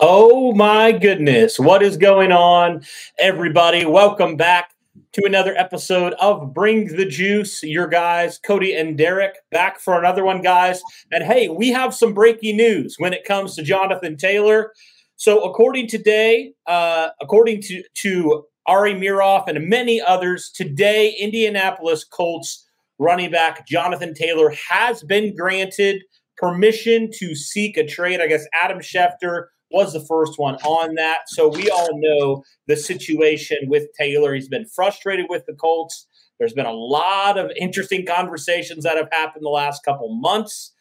Oh my goodness. What is going on, everybody? Welcome back to another episode of Bring the Juice. Your guys, Cody and Derek, back for another one, guys. And hey, we have some breaking news when it comes to Jonathan Taylor. So, according today, uh, according to, to Ari Meirov and many others, today, Indianapolis Colts running back Jonathan Taylor has been granted permission to seek a trade. I guess Adam Schefter was the first one on that. So we all know the situation with Taylor. He's been frustrated with the Colts. There's been a lot of interesting conversations that have happened the last couple months.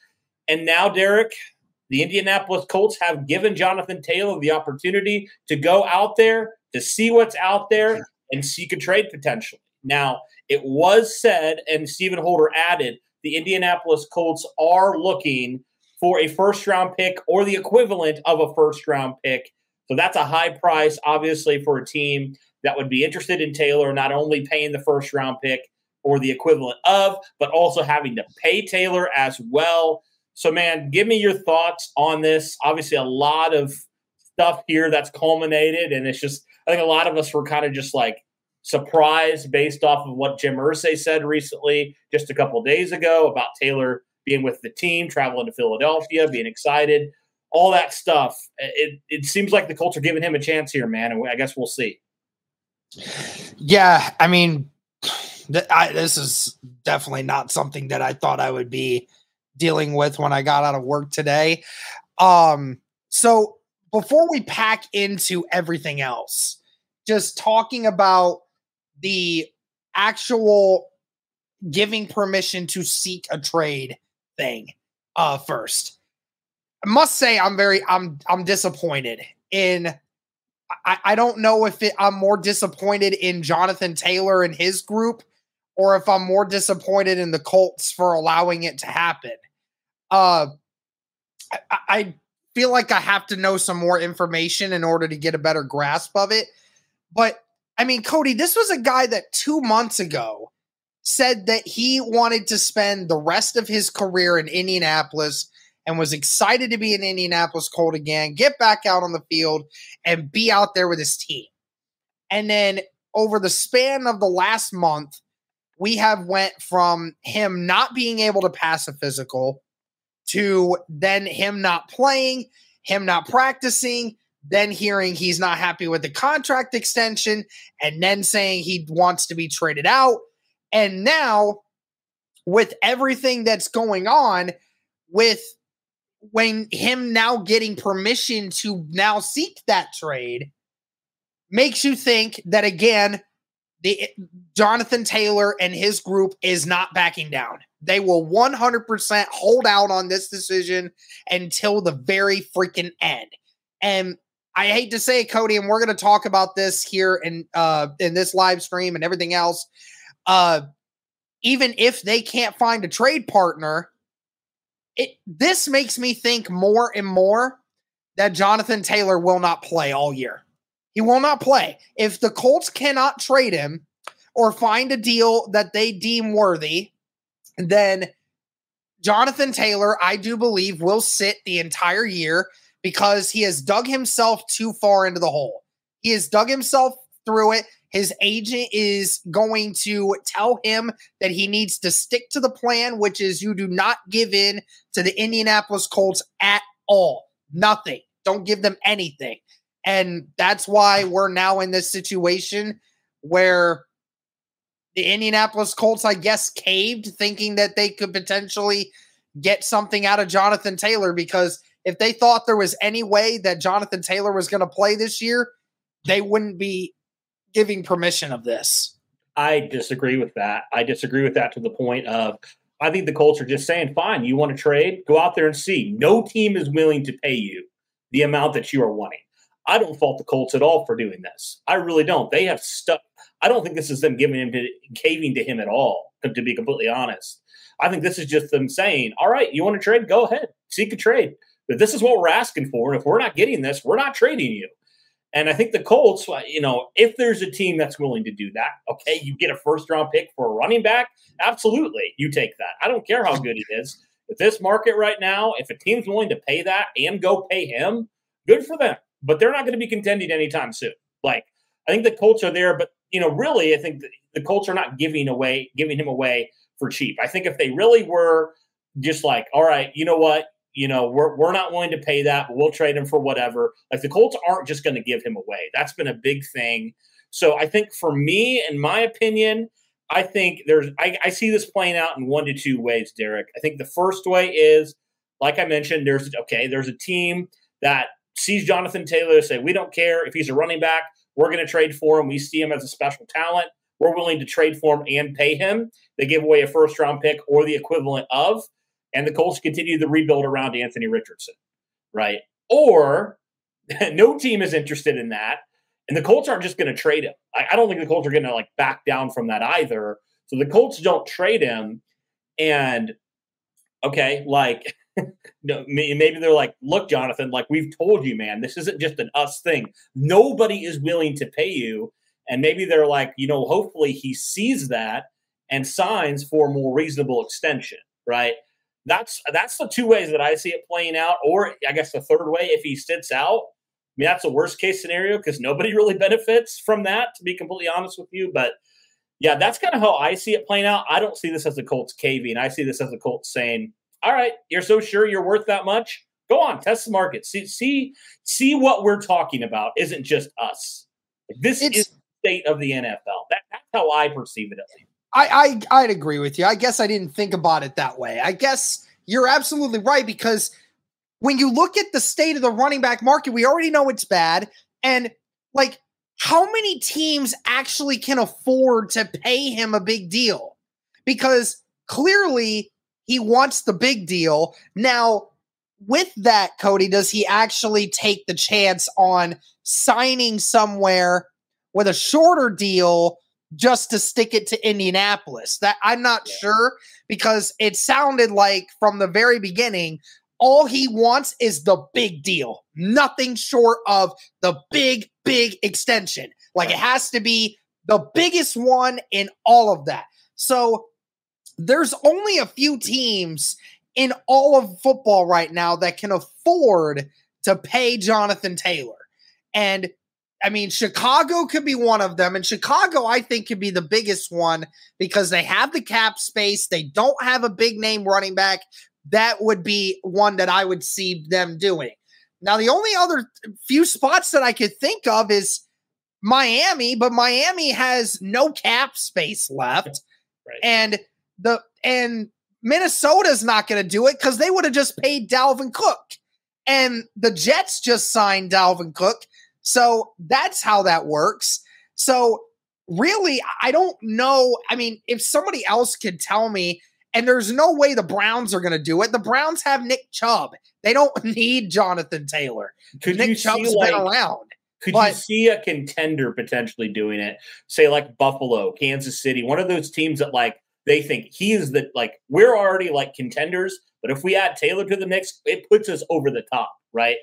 And now, Derek, the Indianapolis Colts have given Jonathan Taylor the opportunity to go out there to see what's out there and seek a trade potentially. Now, it was said, and Stephen Holder added, the Indianapolis Colts are looking for a first round pick or the equivalent of a first round pick. So that's a high price, obviously, for a team that would be interested in Taylor, not only paying the first round pick or the equivalent of, but also having to pay Taylor as well. So, man, give me your thoughts on this. Obviously, a lot of stuff here that's culminated, and it's just, I think a lot of us were kind of just like surprised based off of what Jim Irsay said recently, just a couple days ago about Taylor being with the team, traveling to Philadelphia, being excited, all that stuff. It it seems like the Colts are giving him a chance here, man, and I guess we'll see. Yeah, I mean, th- I, this is definitely not something that I thought I would be dealing with when I got out of work today. Um, so before we pack into everything else, just talking about the actual giving permission to seek a trade thing uh first. I must say I'm very I'm I'm disappointed in I, I don't know if it, I'm more disappointed in Jonathan Taylor and his group or if I'm more disappointed in the Colts for allowing it to happen. Uh I, I feel like I have to know some more information in order to get a better grasp of it. But I mean, Cody, this was a guy that two months ago said that he wanted to spend the rest of his career in Indianapolis and was excited to be an Indianapolis Colt again, get back out on the field and be out there with his team. And then over the span of the last month, we have went from him not being able to pass a physical to then him not playing, him not practicing, then hearing he's not happy with the contract extension, and then saying he wants to be traded out, and now, with everything that's going on, with when him now getting permission to now seek that trade, makes you think that again, the Jonathan Taylor and his group is not backing down. They will 100% hold out on this decision until the very freaking end. And I hate to say it, Cody, and we're going to talk about this here in uh, in this live stream and everything else uh, even if they can't find a trade partner, it this makes me think more and more that Jonathan Taylor will not play all year. He will not play. If the Colts cannot trade him or find a deal that they deem worthy, then Jonathan Taylor, I do believe, will sit the entire year because he has dug himself too far into the hole. He has dug himself through it. His agent is going to tell him that he needs to stick to the plan, which is you do not give in to the Indianapolis Colts at all. Nothing. Don't give them anything. And that's why we're now in this situation where the Indianapolis Colts, I guess, caved thinking that they could potentially get something out of Jonathan Taylor because if they thought there was any way that Jonathan Taylor was going to play this year, they wouldn't be giving permission of this. I disagree with that. I disagree with that to the point of I think the Colts are just saying, fine, you want to trade? Go out there and see. No team is willing to pay you the amount that you are wanting. I don't fault the Colts at all for doing this. I really don't. They have stuck. I don't think this is them giving him to caving to him at all, to be completely honest. I think this is just them saying, all right, you want to trade? Go ahead. Seek a trade. But this is what we're asking for. And if we're not getting this, we're not trading you. And I think the Colts, uh, you know, if there's a team that's willing to do that, okay, you get a first round pick for a running back, absolutely, you take that. I don't care how good he is. If this market right now, if a team's willing to pay that and go pay him, good for them. But they're not going to be contending anytime soon. Like I think the Colts are there, but you know, really, I think the, the Colts are not giving away, giving him away for cheap. I think if they really were just like, all right, you know what, you know, we're, we're not willing to pay that, but we'll trade him for whatever. Like the Colts aren't just going to give him away. That's been a big thing. So I think for me, in my opinion, I think there's I, I see this playing out in one to two ways, Derek. I think the first way is, like I mentioned, there's okay, there's a team that sees Jonathan Taylor say, we don't care if he's a running back, we're going to trade for him. We see him as a special talent. We're willing to trade for him and pay him. They give away a first round pick or the equivalent of and the Colts continue the rebuild around Anthony Richardson, right? Or no team is interested in that, and the Colts aren't just going to trade him. I, I, don't think the Colts are going to like back down from that either. So the Colts don't trade him, and okay, like maybe they're like, look, Jonathan, like we've told you, man, this isn't just an us thing. Nobody is willing to pay you. And maybe they're like, you know, hopefully he sees that and signs for a more reasonable extension, right? That's that's the two ways that I see it playing out. Or I guess the third way, if he sits out, I mean that's a worst case scenario because nobody really benefits from that. To be completely honest with you, but yeah, that's kind of how I see it playing out. I don't see this as the Colts caving. I see this as the Colts saying, "All right, you're so sure you're worth that much. Go on, test the market. See see see what we're talking about isn't just us. This it's, is the state of the NFL. That, that's how I perceive it at least. I, I I'd agree with you. I guess I didn't think about it that way. I guess you're absolutely right because when you look at the state of the running back market, we already know it's bad. And like, how many teams actually can afford to pay him a big deal? Because clearly he wants the big deal. Now, with that, Cody, does he actually take the chance on signing somewhere with a shorter deal just to stick it to Indianapolis. That I'm not yeah. sure because it sounded like from the very beginning all he wants is the big deal. Nothing short of the big big extension. Like it has to be the biggest one in all of that. So there's only a few teams in all of football right now that can afford to pay Jonathan Taylor. And I mean, Chicago could be one of them. And Chicago, I think, could be the biggest one because they have the cap space. They don't have a big name running back. That would be one that I would see them doing. Now, the only other few spots that I could think of is Miami, but Miami has no cap space left. Right. And the and Minnesota's not going to do it because they would have just paid Dalvin Cook. And the Jets just signed Dalvin Cook. So that's how that works. So really, I don't know. I mean, if somebody else could tell me, and there's no way the Browns are going to do it. The Browns have Nick Chubb. They don't need Jonathan Taylor. Could Nick Chubb's like, been around. Could but, you see a contender potentially doing it? Say like Buffalo, Kansas City, one of those teams that like they think he is the like we're already like contenders, but if we add Taylor to the mix, it puts us over the top, right?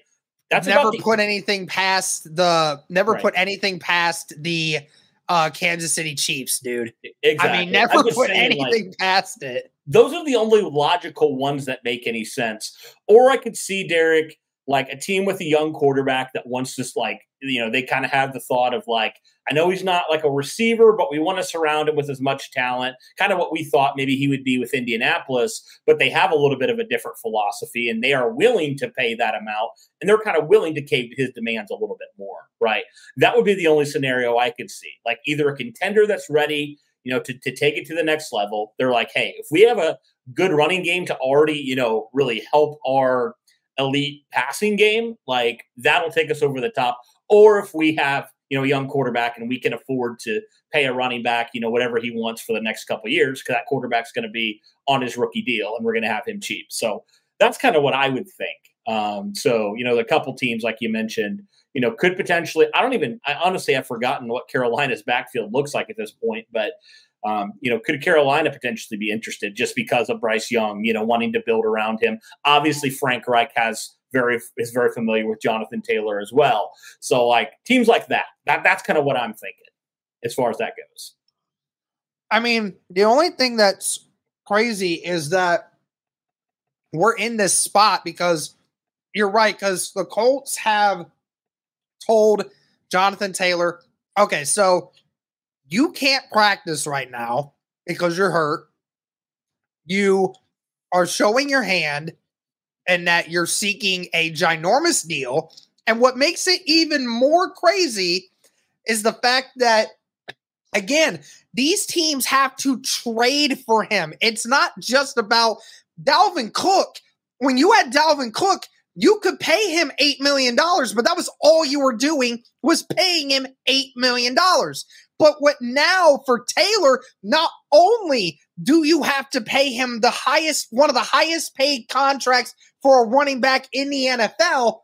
That's never the- put anything past the never right. put anything past the uh, Kansas City Chiefs, dude. Exactly. I mean, never put saying, anything like, past it. Those are the only logical ones that make any sense. Or I could see Derek like a team with a young quarterback that wants to like you know they kind of have the thought of like I know he's not like a receiver, but we want to surround him with as much talent, kind of what we thought maybe he would be with Indianapolis. But they have a little bit of a different philosophy, and they are willing to pay that amount, and they're kind of willing to cave to his demands a little bit more, right? That would be the only scenario I could see, like either a contender that's ready, you know, to to take it to the next level. They're like, hey, if we have a good running game to already, you know, really help our elite passing game, like that'll take us over the top. Or if we have, you know, a young quarterback and we can afford to pay a running back, you know, whatever he wants for the next couple years, because that quarterback's going to be on his rookie deal and we're going to have him cheap. So that's kind of what I would think. Um, so, you know, the couple teams, like you mentioned, you know, could potentially, I don't even, I honestly have forgotten what Carolina's backfield looks like at this point, but um, you know, could Carolina potentially be interested just because of Bryce Young, you know, wanting to build around him? Obviously, Frank Reich has very is very familiar with Jonathan Taylor as well. So like teams like that, that that's kind of what I'm thinking as far as that goes. I mean, the only thing that's crazy is that we're in this spot because you're right, because the Colts have told Jonathan Taylor, okay, so you can't practice right now because you're hurt. You are showing your hand and that you're seeking a ginormous deal. And what makes it even more crazy is the fact that, again, these teams have to trade for him. It's not just about Dalvin Cook. When you had Dalvin Cook, you could pay him $8 million, but that was all you were doing was paying him $8 million. But what now for Taylor, not only do you have to pay him the highest, one of the highest paid contracts for a running back in the NFL,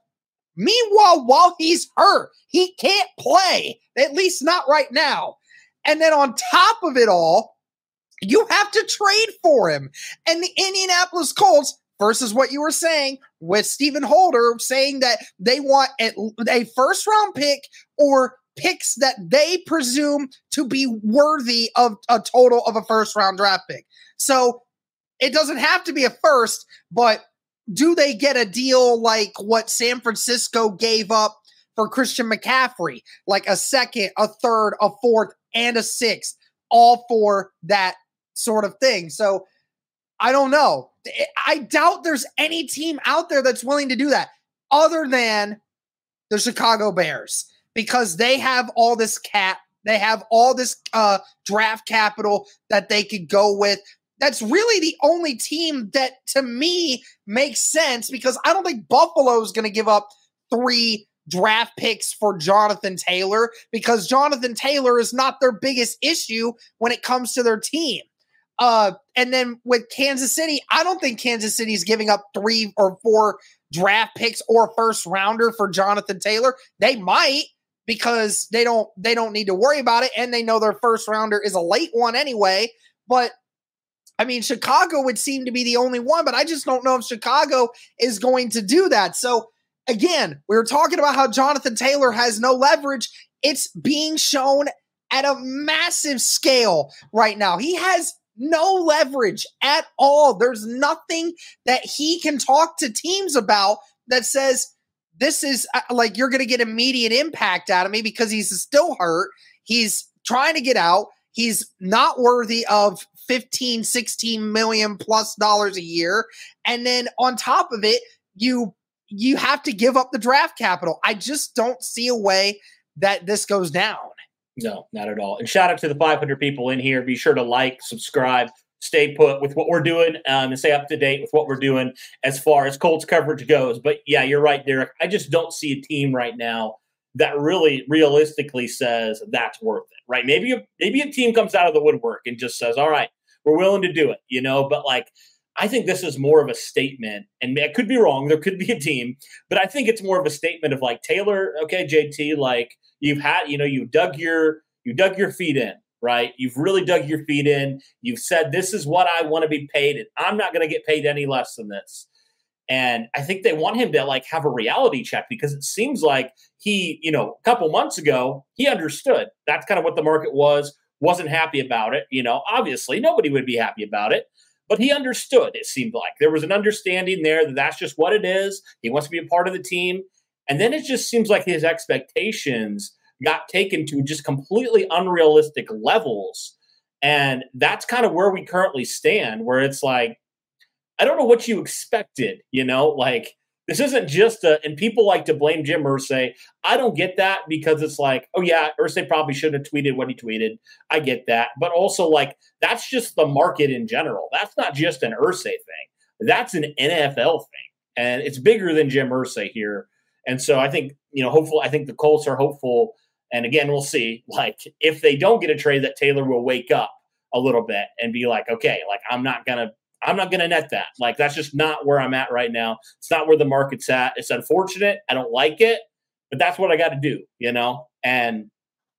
meanwhile, while he's hurt, he can't play, at least not right now. And then on top of it all, you have to trade for him. And the Indianapolis Colts, versus what you were saying with Stephen Holder saying that they want a first round pick or picks that they presume to be worthy of a total of a first round draft pick. So it doesn't have to be a first, but do they get a deal like what San Francisco gave up for Christian McCaffrey? Like a second, a third, a fourth, and a sixth, all for that sort of thing. So I don't know. I doubt there's any team out there that's willing to do that other than the Chicago Bears because they have all this cap, they have all this uh, draft capital that they could go with. That's really the only team that to me makes sense because I don't think Buffalo is going to give up three draft picks for Jonathan Taylor because Jonathan Taylor is not their biggest issue when it comes to their team. Uh, and then with Kansas City, I don't think Kansas City is giving up three or four draft picks or first rounder for Jonathan Taylor. They might, because they don't they don't need to worry about it and they know their first rounder is a late one anyway but I mean Chicago would seem to be the only one but I just don't know if Chicago is going to do that so again we were talking about how Jonathan Taylor has no leverage it's being shown at a massive scale right now he has no leverage at all there's nothing that he can talk to teams about that says this is uh, like you're going to get immediate impact out of me because he's still hurt. He's trying to get out. He's not worthy of 15, 16 million plus dollars a year. And then on top of it, you you have to give up the draft capital. I just don't see a way that this goes down. No, not at all. And shout out to the 500 people in here. Be sure to like, subscribe, stay put with what we're doing um, and stay up to date with what we're doing as far as Colts coverage goes. But yeah, you're right, Derek. I just don't see a team right now that really realistically says that's worth it, right? Maybe a, maybe a team comes out of the woodwork and just says, "All right, we're willing to do it," you know. But like, I think this is more of a statement, and I could be wrong. There could be a team, but I think it's more of a statement of like Taylor. Okay, JT, like you've had, you know, you dug your you dug your feet in right? You've really dug your feet in. You've said, this is what I want to be paid, and I'm not going to get paid any less than this. And I think they want him to like have a reality check because it seems like he, you know, a couple months ago, he understood that's kind of what the market was, wasn't happy about it. You know, obviously nobody would be happy about it, but he understood. It seemed like there was an understanding there that that's just what it is. He wants to be a part of the team. And then it just seems like his expectations got taken to just completely unrealistic levels. And that's kind of where we currently stand, where it's like, I don't know what you expected, you know, like this isn't just a, and people like to blame Jim Irsay. I don't get that because it's like, oh yeah, Irsay probably shouldn't have tweeted what he tweeted. I get that. But also like, that's just the market in general. That's not just an Irsay thing. That's an NFL thing. And it's bigger than Jim Irsay here. And so I think, you know, hopeful, I think the Colts are hopeful. And again, we'll see. Like, if they don't get a trade, that Taylor will wake up a little bit and be like, okay, like I'm not gonna I'm not going to net that. Like, that's just not where I'm at right now. It's not where the market's at. It's unfortunate. I don't like it, but that's what I got to do, you know? And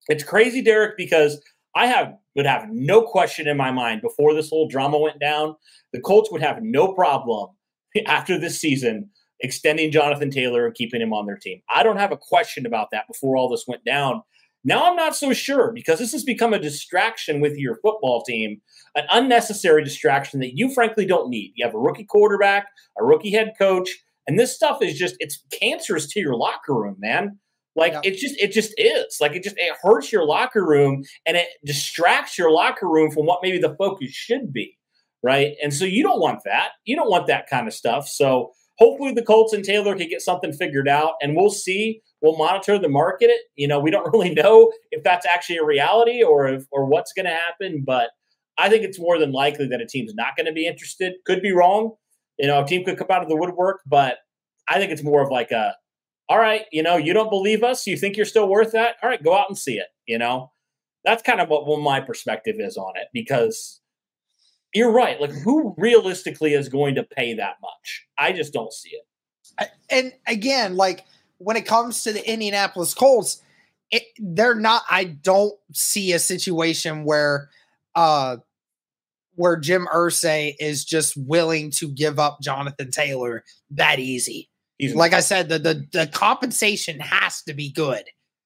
it's crazy, Derek, because I have would have no question in my mind before this whole drama went down. The Colts would have no problem after this season extending Jonathan Taylor and keeping him on their team. I don't have a question about that before all this went down. Now I'm not so sure because this has become a distraction with your football team, an unnecessary distraction that you frankly don't need. You have a rookie quarterback, a rookie head coach, and this stuff is just it's cancerous to your locker room, man. Like yeah. it just it just is. Like it just it hurts your locker room and it distracts your locker room from what maybe the focus should be. Right. And so you don't want that. You don't want that kind of stuff. So hopefully the Colts and Taylor can get something figured out and we'll see we'll monitor the market. You know we don't really know if that's actually a reality or if or what's going to happen, but I think it's more than likely that a team's not going to be interested. Could be wrong. You know, a team could come out of the woodwork, but I think it's more of like a, all right, you know, you don't believe us, you think you're still worth that. All right, go out and see it. You know, that's kind of what, what my perspective is on it because you're right. Like, who realistically is going to pay that much? I just don't see it. And again, like when it comes to the Indianapolis Colts, it, they're not. I don't see a situation where, uh, where Jim Irsay is just willing to give up Jonathan Taylor that easy. He's like I said, the the, the compensation has to be good,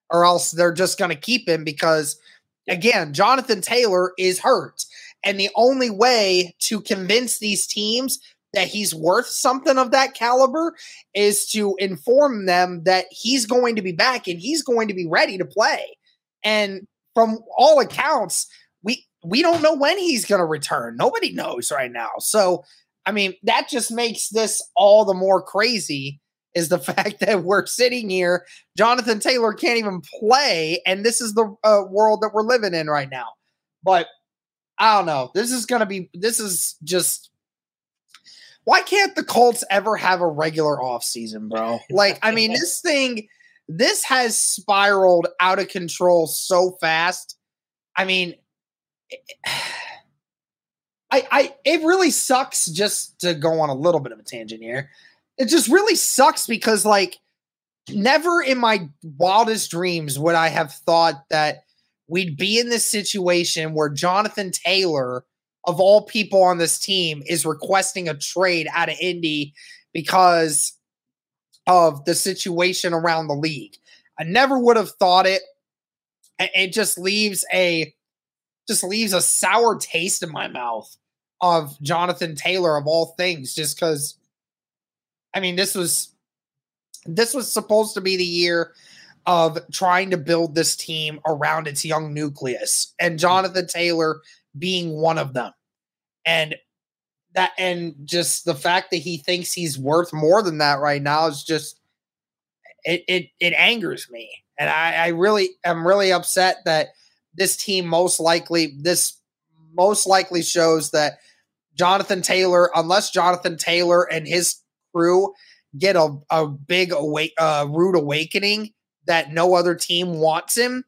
or else they're just going to keep him because, again, Jonathan Taylor is hurt. And the only way to convince these teams that he's worth something of that caliber is to inform them that he's going to be back and he's going to be ready to play. And from all accounts, we we don't know when he's going to return. Nobody knows right now. So, I mean, that just makes this all the more crazy is the fact that we're sitting here Jonathan Taylor can't even play and this is the uh, world that we're living in right now. But I don't know. This is going to be this is just why can't the Colts ever have a regular offseason, bro? Like, I mean, this thing, this has spiraled out of control so fast. I mean, I, I, it really sucks just to go on a little bit of a tangent here. It just really sucks because, like, never in my wildest dreams would I have thought that we'd be in this situation where Jonathan Taylor of all people on this team is requesting a trade out of Indy because of the situation around the league. I never would have thought it. It just leaves a just leaves a sour taste in my mouth of Jonathan Taylor of all things just cuz I mean this was this was supposed to be the year of trying to build this team around its young nucleus and hmm. Jonathan Taylor being one of them. And that and just the fact that he thinks he's worth more than that right now is just it it it angers me. And I, I really am really upset that this team most likely this most likely shows that Jonathan Taylor, unless Jonathan Taylor and his crew get a, a big awake uh, rude awakening that no other team wants him,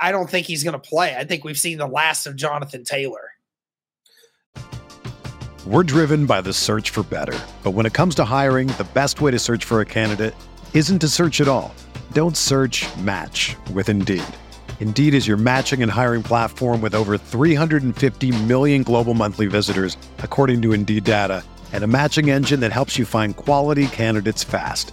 I don't think he's going to play. I think we've seen the last of Jonathan Taylor. We're driven by the search for better. But when it comes to hiring, the best way to search for a candidate isn't to search at all. Don't search match with Indeed. Indeed is your matching and hiring platform with over 350 million global monthly visitors, according to Indeed data and a matching engine that helps you find quality candidates fast.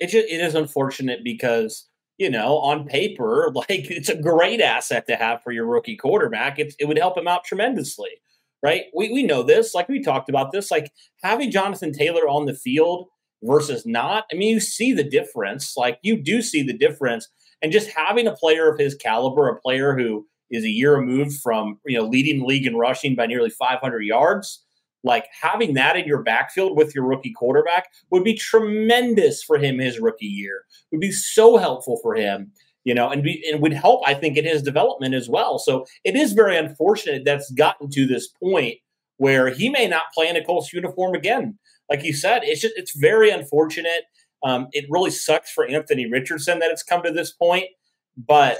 It, just, it is unfortunate because you know, on paper, like it's a great asset to have for your rookie quarterback. It, it would help him out tremendously, right? We, we know this, like we talked about this, like having Jonathan Taylor on the field versus not. I mean, you see the difference. Like you do see the difference. And just having a player of his caliber, a player who is a year removed from, you know, leading the league in rushing by nearly 500 yards, like having that in your backfield with your rookie quarterback would be tremendous for him his rookie year. Would be so helpful for him, you know, and be and would help I think in his development as well. So it is very unfortunate that's gotten to this point where he may not play in a Colts uniform again. Like you said, it's just it's very unfortunate. Um, it really sucks for Anthony Richardson that it's come to this point, but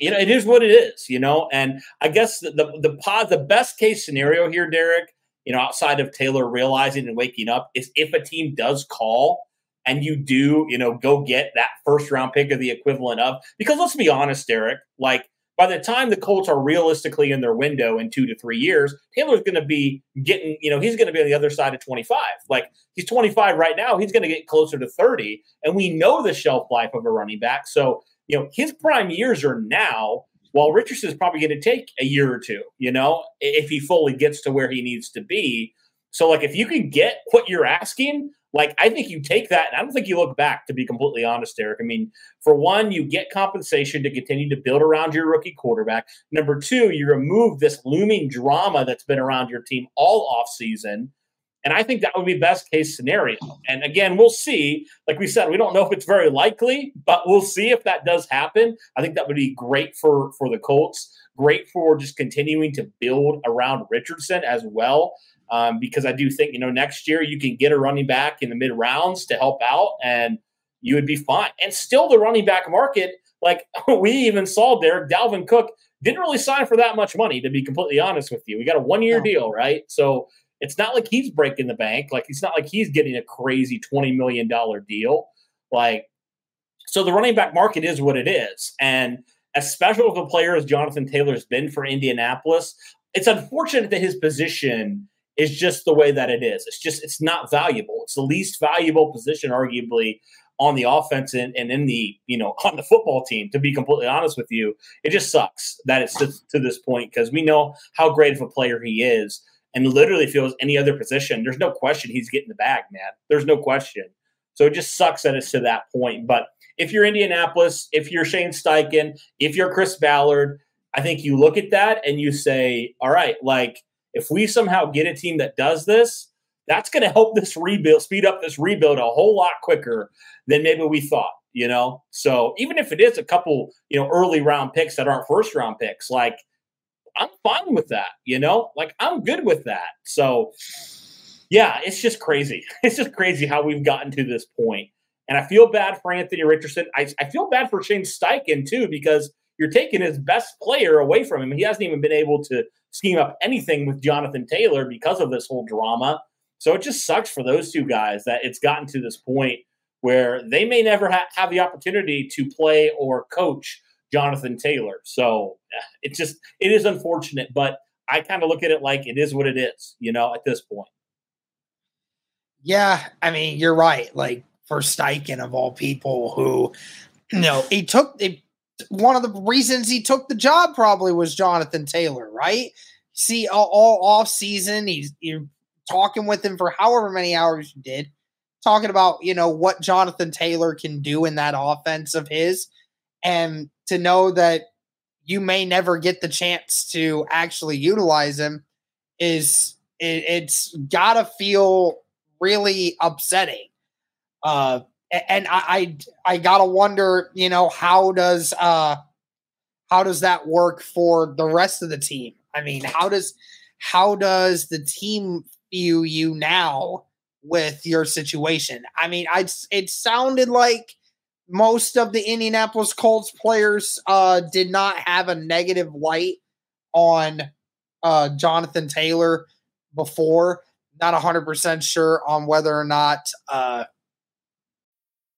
you know it is what it is, you know. And I guess the the the, pod, the best case scenario here, Derek, you know, outside of Taylor realizing and waking up, is if a team does call and you do, you know, go get that first round pick or the equivalent of, because let's be honest, Derek, like by the time the Colts are realistically in their window in two to three years, Taylor's going to be getting, you know, he's going to be on the other side of 25. Like he's 25 right now, he's going to get closer to 30. And we know the shelf life of a running back. So, you know, his prime years are now while Richardson is probably going to take a year or two, you know, if he fully gets to where he needs to be. So, like, if you can get what you're asking, like, I think you take that. And I don't think you look back, to be completely honest, Eric. I mean, for one, you get compensation to continue to build around your rookie quarterback. Number two, you remove this looming drama that's been around your team all off season. And I think that would be best case scenario. And again, we'll see. Like we said, we don't know if it's very likely, but we'll see if that does happen. I think that would be great for for the Colts. Great for just continuing to build around Richardson as well. Um, because I do think you know next year you can get a running back in the mid rounds to help out, and you would be fine. And still, the running back market, like we even saw there, Dalvin Cook didn't really sign for that much money. To be completely honest with you, we got a one year deal, right? So it's not like he's breaking the bank. Like it's not like he's getting a crazy $20 million deal. Like, so the running back market is what it is. And as special of a player as Jonathan Taylor's been for Indianapolis, it's unfortunate that his position is just the way that it is. It's just, it's not valuable. It's the least valuable position, arguably, on the offense and, and in the, you know, on the football team, to be completely honest with you. It just sucks that it's to, to this point because we know how great of a player he is and literally feels any other position, there's no question he's getting the bag, man. There's no question. So it just sucks that it's to that point. But if you're Indianapolis, if you're Shane Steichen, if you're Chris Ballard, I think you look at that and you say, all right, like if we somehow get a team that does this, that's going to help this rebuild, speed up this rebuild a whole lot quicker than maybe we thought, you know? So even if it is a couple, you know, early round picks that aren't first round picks, like I'm fine with that, you know? Like I'm good with that. So yeah, it's just crazy. It's just crazy how we've gotten to this point. And I feel bad for Anthony Richardson. I, I feel bad for Shane Steichen too, because you're taking his best player away from him. He hasn't even been able to scheme up anything with Jonathan Taylor because of this whole drama. So it just sucks for those two guys that it's gotten to this point where they may never ha- have the opportunity to play or coach Jonathan Taylor. So uh, it's just it is unfortunate, but I kind of look at it like it is what it is, you know, at this point. Yeah, I mean, you're right. Like for Steichen of all people who, you know, he took it, one of the reasons he took the job probably was Jonathan Taylor, right? See, all, all off season, he's you're talking with him for however many hours you did, talking about you know what Jonathan Taylor can do in that offense of his, and to know that you may never get the chance to actually utilize him is it, it's gotta feel really upsetting. Uh, and I, I, I gotta wonder, you know, how does uh, how does that work for the rest of the team? I mean, how does how does the team view you now with your situation? I mean, I it sounded like most of the Indianapolis Colts players uh, did not have a negative light on uh, Jonathan Taylor before. Not 100% sure on whether or not uh,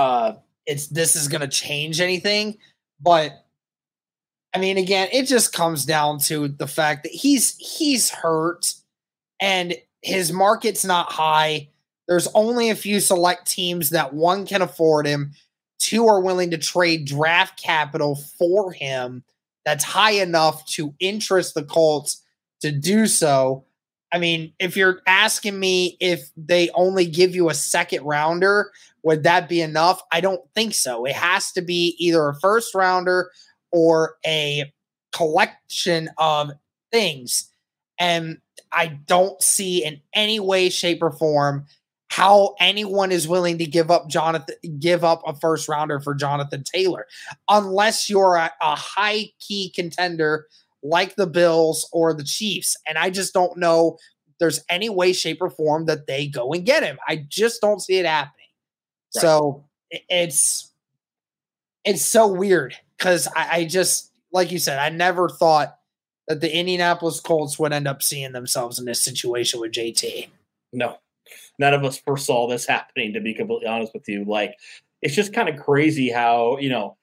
uh it's this is going to change anything but i mean again it just comes down to the fact that he's he's hurt and his market's not high. There's only a few select teams that one can afford him. Two are willing to trade draft capital for him. That's high enough to interest the colts to do so I mean, if you're asking me if they only give you a second rounder, would that be enough? I don't think so. It has to be either a first rounder or a collection of things. And I don't see in any way, shape, or form how anyone is willing to give up Jonathan, give up a first rounder for Jonathan Taylor, unless you're a, a high key contender like the Bills or the Chiefs. And I just don't know there's any way, shape, or form that they go and get him. I just don't see it happening. Right. So it's it's so weird because I, I just like you said, I never thought that the Indianapolis Colts would end up seeing themselves in this situation with JT. No, none of us foresaw this happening. To be completely honest with you, like it's just kind of crazy how you know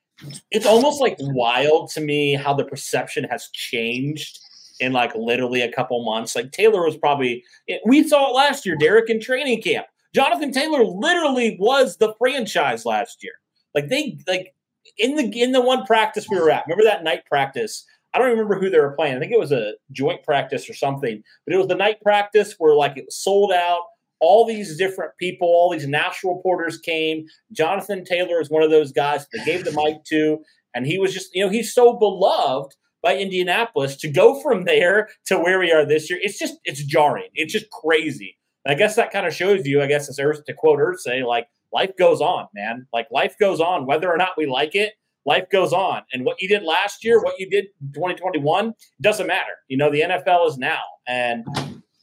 it's almost like wild to me how the perception has changed in like literally a couple months. Like Taylor was probably eh, we saw it last year, Derek in training camp. Jonathan Taylor literally was the franchise last year. Like they like in the in the one practice we were at. Remember that night practice? I don't remember who they were playing. I think it was a joint practice or something. But it was the night practice where like it was sold out. All these different people, all these national reporters came. Jonathan Taylor is one of those guys they gave the mic to, and he was just you know he's so beloved by Indianapolis to go from there to where we are this year. It's just it's jarring. It's just crazy. And I guess that kind of shows you, I guess, as Earth, to quote Irsay, like life goes on, man. Like life goes on, whether or not we like it. Life goes on, and what you did last year, what you did 2021, doesn't matter. You know, the NFL is now, and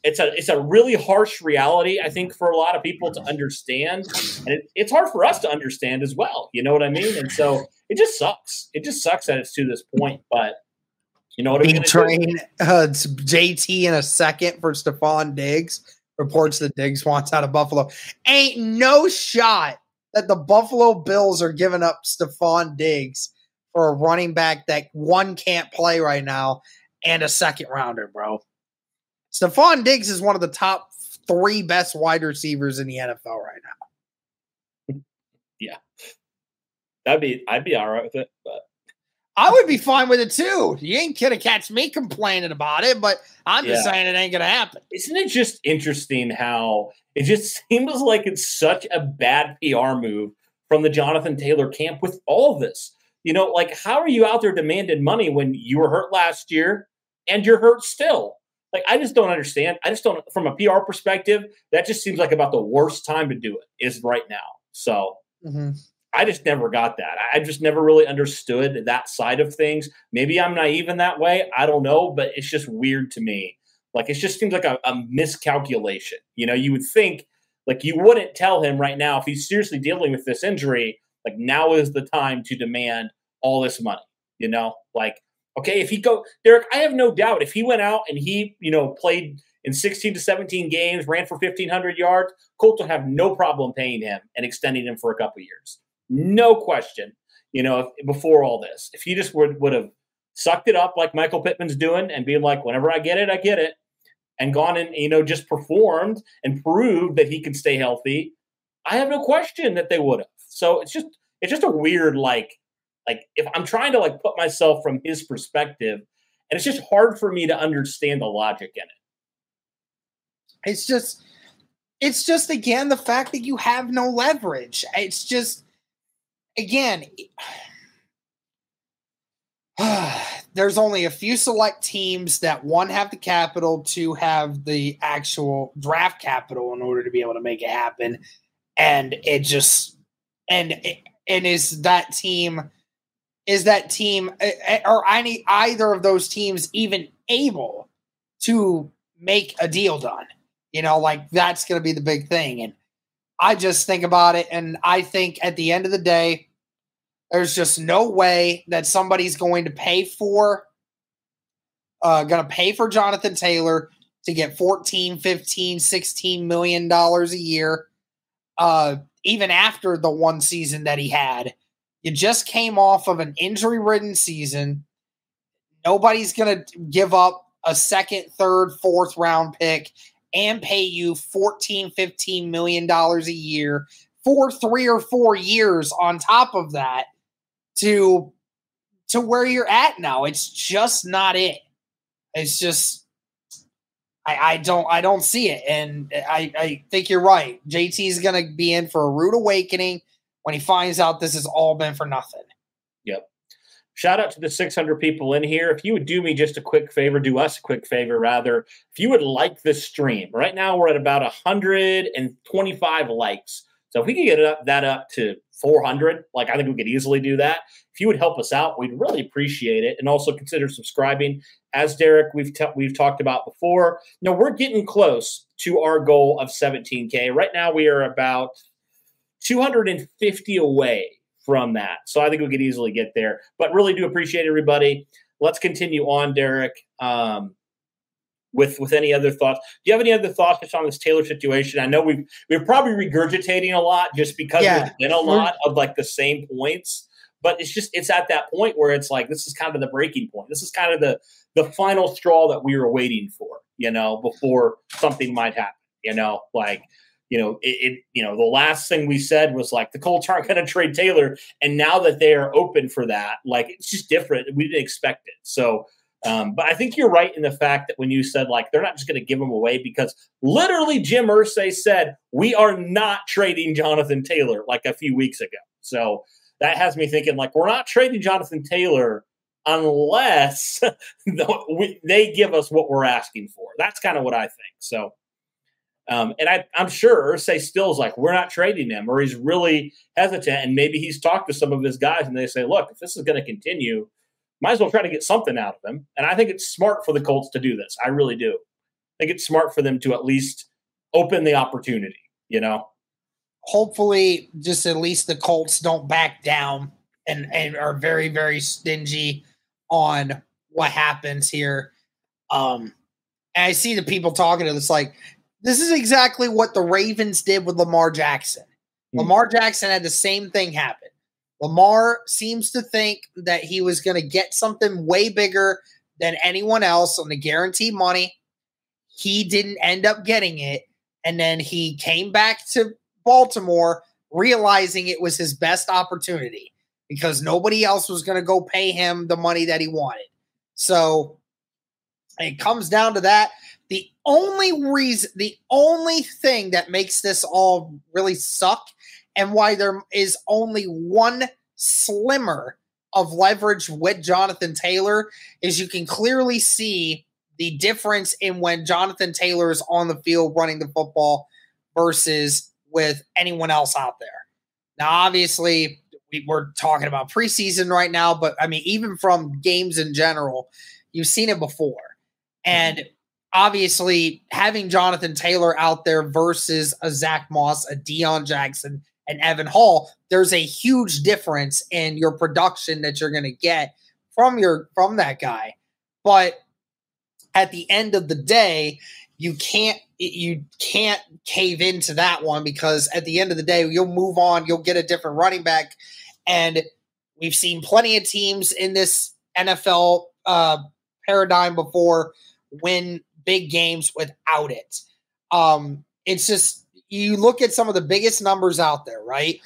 it's a it's a really harsh reality i think for a lot of people to understand and it, it's hard for us to understand as well you know what i mean and so it just sucks it just sucks that it's to this point but you know what I mean? Train uh, JT in a second for Stefon Diggs. Reports that Diggs wants out of Buffalo. Ain't no shot that the Buffalo Bills are giving up Stefon Diggs for a running back that one can't play right now and a second rounder, bro. Stefon Diggs is one of the top three best wide receivers in the NFL right now. Yeah. That'd be I'd be all right with it, but I would be fine with it too. You ain't gonna catch me complaining about it, but I'm just saying it ain't gonna happen. Isn't it just interesting how it just seems like it's such a bad PR move from the Jonathan Taylor camp with all of this? You know, like how are you out there demanding money when you were hurt last year and you're hurt still? Like I just don't understand. I just don't from a PR perspective, that just seems like about the worst time to do it is right now. So mm-hmm. I just never got that. I just never really understood that side of things. Maybe I'm naive in that way. I don't know, but it's just weird to me. Like it just seems like a, a miscalculation. You know, you would think like you wouldn't tell him right now if he's seriously dealing with this injury, like now is the time to demand all this money. You know, like okay, if he go Derek, I have no doubt if he went out and he, you know, played in 16 to 17 games, ran for 1500 yards, Colts will have no problem paying him and extending him for a couple years no question. You know, if, before all this, if he just would would have sucked it up like Michael Pittman's doing and being like, whenever I get it, I get it, and gone and, you know, just performed and proved that he could stay healthy, I have no question that they would have. So it's just, it's just a weird, like, like if I'm trying to like put myself from his perspective, and it's just hard for me to understand the logic in it. It's just, it's just again the fact that you have no leverage. It's just, again, there's only a few select teams that one have the capital, two have the actual draft capital in order to be able to make it happen, and it just and and is that team is that team or any either of those teams even able to make a deal done? You know, like that's going to be the big thing, and I just think about it, and I think at the end of the day there's just no way that somebody's going to pay for uh going to pay for Jonathan Taylor to get 14, 15, 16 million dollars a year uh even after the one season that he had. You just came off of an injury-ridden season. Nobody's going to give up a second, third, fourth round pick and pay you 14, 15 million dollars a year for 3 or 4 years on top of that to to where you're at now. It's just not it. It's just I, I don't I don't see it. And I, I think you're right. JT is gonna be in for a rude awakening when he finds out this has all been for nothing. Yep. Shout out to the 600 people in here. If you would do me just a quick favor, do us a quick favor, rather. If you would like this stream, right now we're at about 125 likes. So if we can get up, that up to 400, like I think we could easily do that. If you would help us out, we'd really appreciate it, and also consider subscribing. As Derek, we've t- we've talked about before. Now we're getting close to our goal of 17k. Right now, we are about 250 away from that, so I think we could easily get there. But really, do appreciate everybody. Let's continue on, Derek. Um, with with any other thoughts. Do you have any other thoughts just on this Taylor situation? I know we've we're probably regurgitating a lot just because yeah. there's been a lot of like the same points, but it's just it's at that point where it's like this is kind of the breaking point. This is kind of the the final straw that we were waiting for, you know, before something might happen. You know, like you know, it, it, you know, the last thing we said was like the Colts aren't going to trade Taylor, and now that they are open for that, like it's just different. We didn't expect it, so um, but I think you're right in the fact that when you said like they're not just going to give him away because literally Jim Irsay said we are not trading Jonathan Taylor like a few weeks ago. So that has me thinking like we're not trading Jonathan Taylor unless they give us what we're asking for. That's kind of what I think. So, um, and I, am sure Irsay still is like we're not trading him, or he's really hesitant, and maybe he's talked to some of his guys and they say, look, if this is going to continue might as well try to get something out of him. And I think it's smart for the Colts to do this. I really do. I think it's smart for them to at least open the opportunity, you know? Hopefully, just at least the Colts don't back down and, and are very, very stingy on what happens here. Um, and I see the people talking to this like, this is exactly what the Ravens did with Lamar Jackson. Mm-hmm. Lamar Jackson had the same thing happen. Lamar seems to think that he was going to get something way bigger than anyone else on the guaranteed money. He didn't end up getting it. And then he came back to Baltimore realizing it was his best opportunity because nobody else was going to go pay him the money that he wanted. So it comes down to that. The only reason, the only thing that makes this all really suck and why there is only one slimmer of leverage with Jonathan Taylor is you can clearly see the difference in when Jonathan Taylor is on the field running the football versus with anyone else out there. Now, obviously, we, are talking about preseason right now, but I mean, even from games in general, you've seen it before. And mm-hmm. Obviously, having Jonathan Taylor out there versus a Zack Moss, a Deon Jackson, and Evan Hull, there's a huge difference in your production that you're going to get from your from that guy. But at the end of the day, you can't you can't cave into that one because at the end of the day, you'll move on, you'll get a different running back, and we've seen plenty of teams in this NFL uh, paradigm before win big games without it. Um, it's just you look at some of the biggest numbers out there, right?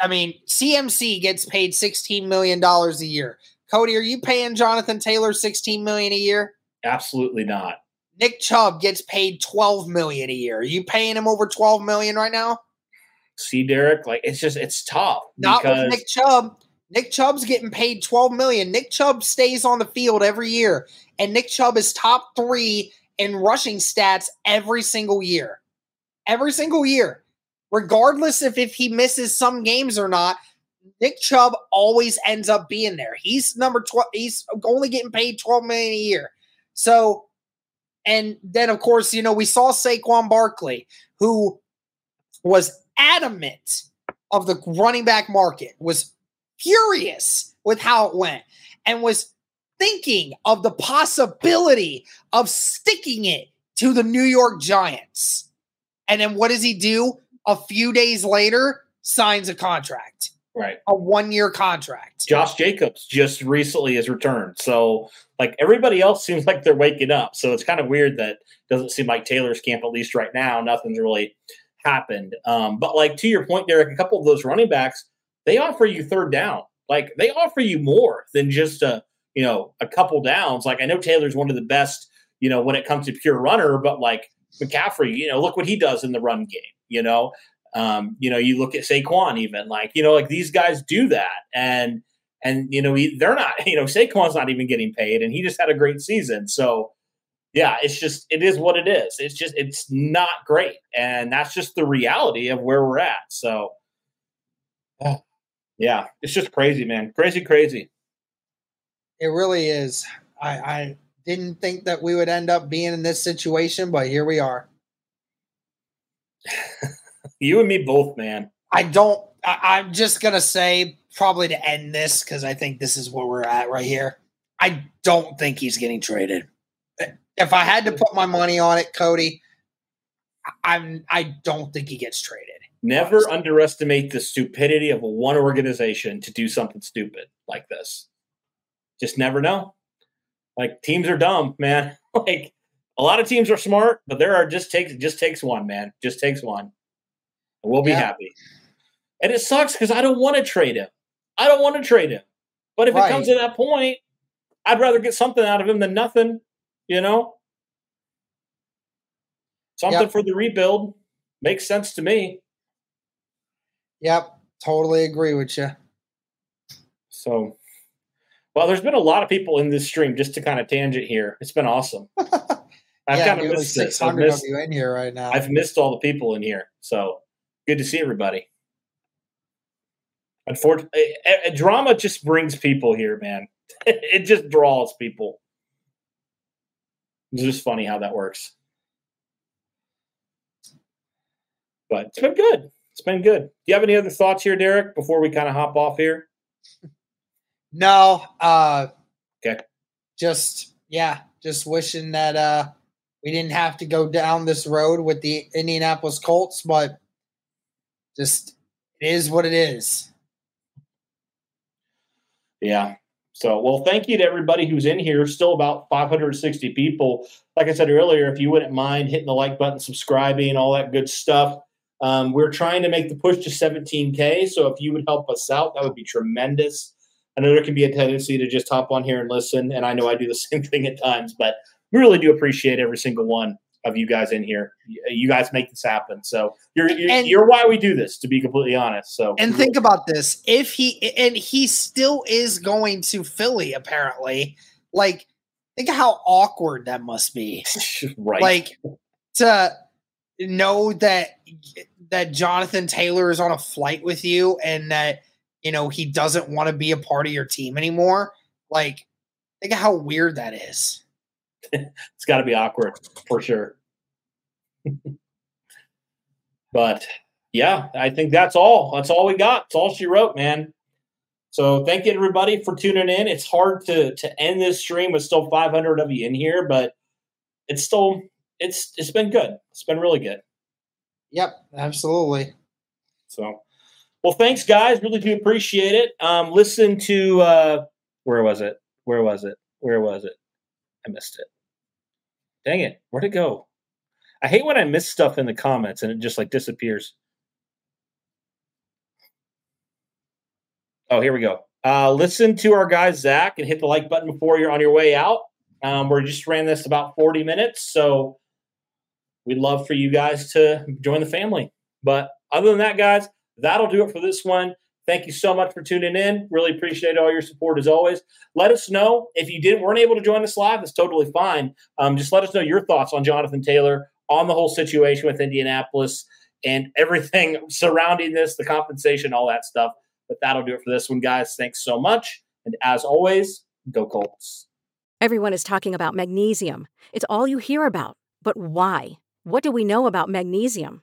I mean, CMC gets paid $16 million a year. Cody, are you paying Jonathan Taylor 16 million a year? Absolutely not. Nick Chubb gets paid 12 million a year. Are you paying him over 12 million right now? See, Derek, like it's just it's tough. Not with Nick Chubb. Nick Chubb's getting paid 12 million. Nick Chubb stays on the field every year, and Nick Chubb is top three in rushing stats every single year. Every single year. Regardless of if he misses some games or not, Nick Chubb always ends up being there. He's number 12. He's only getting paid 12 million a year. So, and then of course, you know, we saw Saquon Barkley, who was adamant of the running back market, was furious with how it went, and was thinking of the possibility of sticking it to the New York Giants. And then what does he do? A few days later, signs a contract. Right. A one year contract. Josh Jacobs just recently has returned. So, like, everybody else seems like they're waking up. So, it's kind of weird that doesn't seem like Taylor's camp, at least right now, nothing's really happened. Um, but, like, to your point, Derek, a couple of those running backs, they offer you third down. Like, they offer you more than just a, you know, a couple downs. Like, I know Taylor's one of the best, you know, when it comes to pure runner, but like McCaffrey, you know, look what he does in the run game, you know. Um, you know, you look at Saquon, even like you know, like these guys do that, and and you know, he, they're not. You know, Saquon's not even getting paid, and he just had a great season. So, yeah, it's just it is what it is. It's just it's not great, and that's just the reality of where we're at. So, yeah, it's just crazy, man, crazy, crazy. It really is. I, I didn't think that we would end up being in this situation, but here we are. you and me both, man. I don't. I, am just gonna say probably to end this because I think this is where we're at right here. I don't think he's getting traded. If I had to put my money on it, Cody, I'm. I don't think he gets traded. Never honestly. underestimate the stupidity of one organization to do something stupid like this. Just never know. Like teams are dumb, man. like a lot of teams are smart, but there are just takes just takes one, man. Just takes one. And we'll be yeah. happy. And it sucks because I don't want to trade him. I don't want to trade him. But if right. it comes to that point, I'd rather get something out of him than nothing, you know? Something yep. for the rebuild makes sense to me. Yep, totally agree with you. So well, there's been a lot of people in this stream just to kind of tangent here. It's been awesome. I've yeah, kind of missed six hundred of you in here right now. I've missed all the people in here, so good to see everybody. Unfortunately, eh, a, eh, a eh, drama just brings people here, man. it just draws people. It's just funny how that works. But it's been good. It's been good. Do you have any other thoughts here, Derek, before we kind of hop off here? No. Uh, okay. Just yeah, just wishing that uh, we didn't have to go down this road with the Indianapolis Colts, but just it is what it is. Yeah. So, well, thank you to everybody who's in here. Still about 560 people. Like I said earlier, if you wouldn't mind hitting the like button, subscribing, all that good stuff. Um, we're trying to make the push to 17K. So, if you would help us out, that would be tremendous. I know there can be a tendency to just hop on here and listen, and I know I do the same thing at times, but we really do appreciate every single one of you guys in here. Uh, you guys make this happen. So you're you're, and, you're why we do this, to be completely honest. So and think about this: if he and he still is going to Philly, apparently, like think how awkward that must be. right? Like to know that that Jonathan Taylor is on a flight with you and that you know, he doesn't want to be a part of your team anymore. Like, think of how weird that is. it's got to be awkward for sure. but yeah, I think that's all. That's all we got. It's all she wrote, man. So thank you everybody for tuning in. It's hard to to end this stream with still 500 of you in here, but it's still it's it's been good. It's been really good. Yep, absolutely. So well, thanks, guys. Really do appreciate it. Um, listen to uh, where was it? Where was it? Where was it? I missed it. Dang it. Where'd it go? I hate when I miss stuff in the comments and it just like disappears. Oh, here we go. Uh, listen to our guy Zach and hit the like button before you're on your way out. Um, we just ran this about 40 minutes, so we'd love for you guys to join the family. But other than that, guys, that'll do it for this one. Thank you so much for tuning in. Really appreciate all your support as always. Let us know if you didn't weren't able to join us live. It's totally fine. Um, just let us know your thoughts on Jonathan Taylor, on the whole situation with Indianapolis, and everything surrounding this, the compensation, all that stuff. But that'll do it for this one, guys. Thanks so much. And as always, go Colts. Everyone is talking about magnesium. It's all you hear about. But why? What do we know about magnesium?